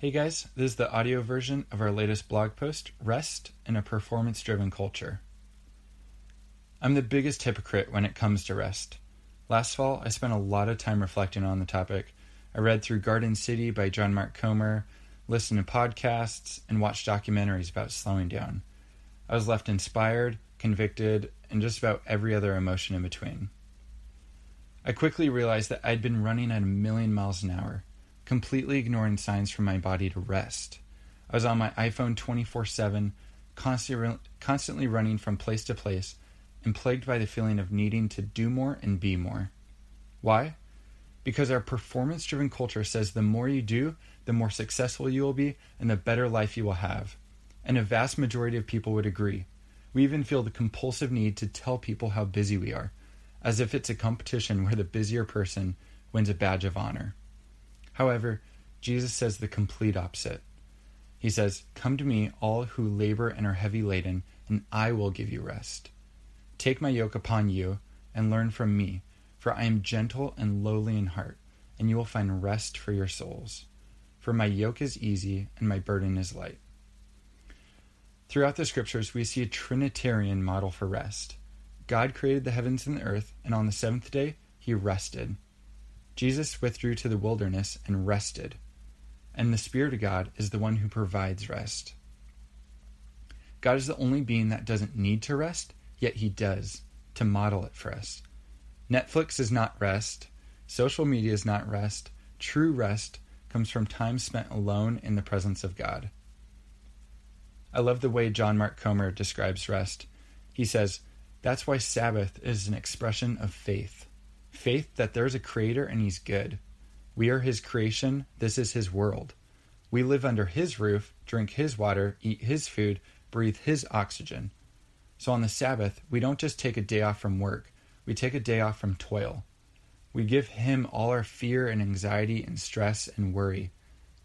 Hey guys, this is the audio version of our latest blog post Rest in a Performance Driven Culture. I'm the biggest hypocrite when it comes to rest. Last fall, I spent a lot of time reflecting on the topic. I read through Garden City by John Mark Comer, listened to podcasts, and watched documentaries about slowing down. I was left inspired, convicted, and just about every other emotion in between. I quickly realized that I'd been running at a million miles an hour completely ignoring signs from my body to rest. I was on my iPhone 24 7, constantly running from place to place, and plagued by the feeling of needing to do more and be more. Why? Because our performance driven culture says the more you do, the more successful you will be and the better life you will have. And a vast majority of people would agree. We even feel the compulsive need to tell people how busy we are, as if it's a competition where the busier person wins a badge of honor. However, Jesus says the complete opposite. He says, Come to me, all who labor and are heavy laden, and I will give you rest. Take my yoke upon you and learn from me, for I am gentle and lowly in heart, and you will find rest for your souls. For my yoke is easy and my burden is light. Throughout the scriptures, we see a Trinitarian model for rest. God created the heavens and the earth, and on the seventh day, he rested. Jesus withdrew to the wilderness and rested, and the Spirit of God is the one who provides rest. God is the only being that doesn't need to rest, yet He does, to model it for us. Netflix is not rest, social media is not rest. True rest comes from time spent alone in the presence of God. I love the way John Mark Comer describes rest. He says, That's why Sabbath is an expression of faith faith that there's a creator and he's good. We are his creation, this is his world. We live under his roof, drink his water, eat his food, breathe his oxygen. So on the Sabbath, we don't just take a day off from work, we take a day off from toil. We give him all our fear and anxiety and stress and worry.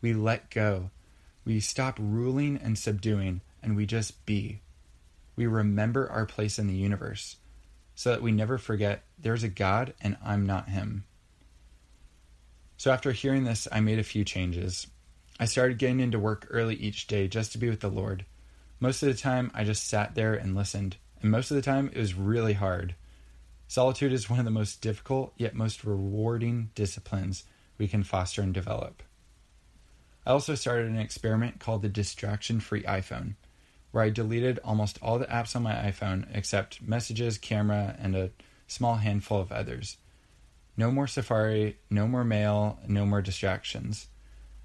We let go. We stop ruling and subduing, and we just be. We remember our place in the universe so that we never forget there's a God and I'm not him. So after hearing this, I made a few changes. I started getting into work early each day just to be with the Lord. Most of the time, I just sat there and listened, and most of the time, it was really hard. Solitude is one of the most difficult yet most rewarding disciplines we can foster and develop. I also started an experiment called the Distraction Free iPhone where I deleted almost all the apps on my iPhone except messages, camera, and a small handful of others. No more Safari, no more mail, no more distractions.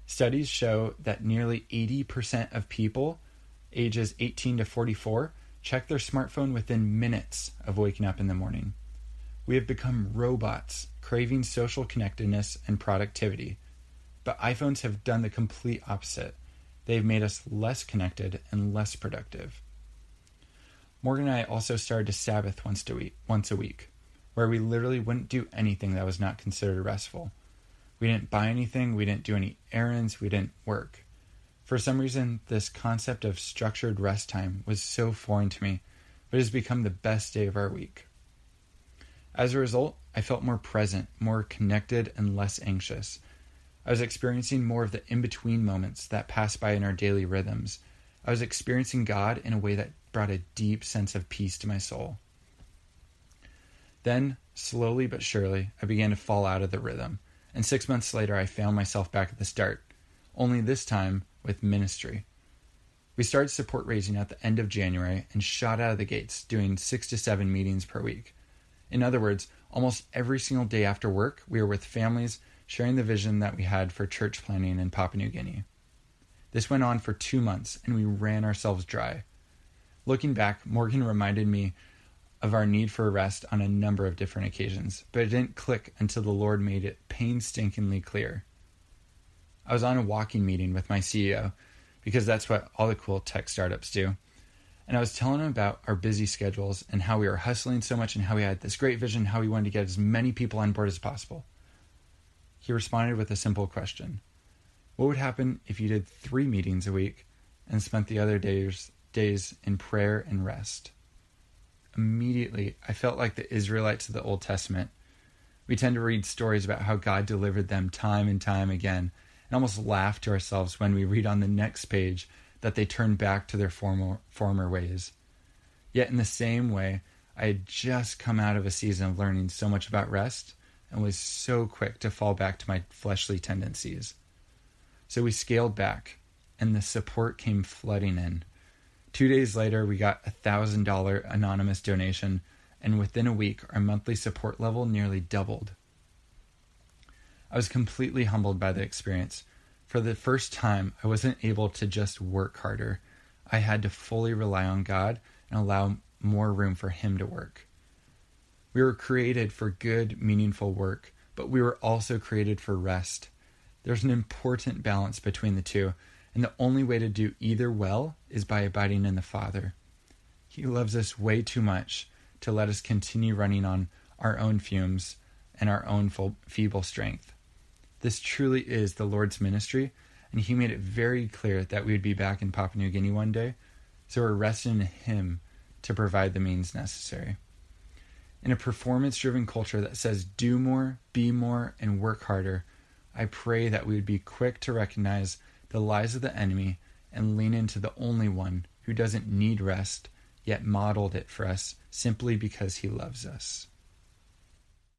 Studies show that nearly 80% of people ages 18 to 44 check their smartphone within minutes of waking up in the morning. We have become robots, craving social connectedness and productivity. But iPhones have done the complete opposite. They've made us less connected and less productive. Morgan and I also started to Sabbath once a week, once a week, where we literally wouldn't do anything that was not considered restful. We didn't buy anything, we didn't do any errands, we didn't work. For some reason, this concept of structured rest time was so foreign to me, but it has become the best day of our week. As a result, I felt more present, more connected, and less anxious. I was experiencing more of the in between moments that pass by in our daily rhythms. I was experiencing God in a way that brought a deep sense of peace to my soul. Then, slowly but surely, I began to fall out of the rhythm, and six months later, I found myself back at the start, only this time with ministry. We started support raising at the end of January and shot out of the gates, doing six to seven meetings per week. In other words, almost every single day after work, we were with families sharing the vision that we had for church planning in Papua New Guinea. This went on for two months, and we ran ourselves dry. Looking back, Morgan reminded me of our need for rest on a number of different occasions, but it didn't click until the Lord made it painstakingly clear. I was on a walking meeting with my CEO because that's what all the cool tech startups do. And I was telling him about our busy schedules and how we were hustling so much and how we had this great vision, how we wanted to get as many people on board as possible he responded with a simple question What would happen if you did three meetings a week and spent the other days, days in prayer and rest? Immediately, I felt like the Israelites of the Old Testament. We tend to read stories about how God delivered them time and time again, and almost laugh to ourselves when we read on the next page that they turned back to their former, former ways. Yet, in the same way, I had just come out of a season of learning so much about rest and was so quick to fall back to my fleshly tendencies. So we scaled back, and the support came flooding in. Two days later, we got a $1,000 anonymous donation, and within a week, our monthly support level nearly doubled. I was completely humbled by the experience. For the first time, I wasn't able to just work harder. I had to fully rely on God and allow more room for Him to work. We were created for good, meaningful work, but we were also created for rest. There's an important balance between the two, and the only way to do either well is by abiding in the Father. He loves us way too much to let us continue running on our own fumes and our own feeble strength. This truly is the Lord's ministry, and He made it very clear that we would be back in Papua New Guinea one day, so we're resting in Him to provide the means necessary. In a performance driven culture that says do more, be more, and work harder, I pray that we would be quick to recognize the lies of the enemy and lean into the only one who doesn't need rest, yet modeled it for us simply because he loves us.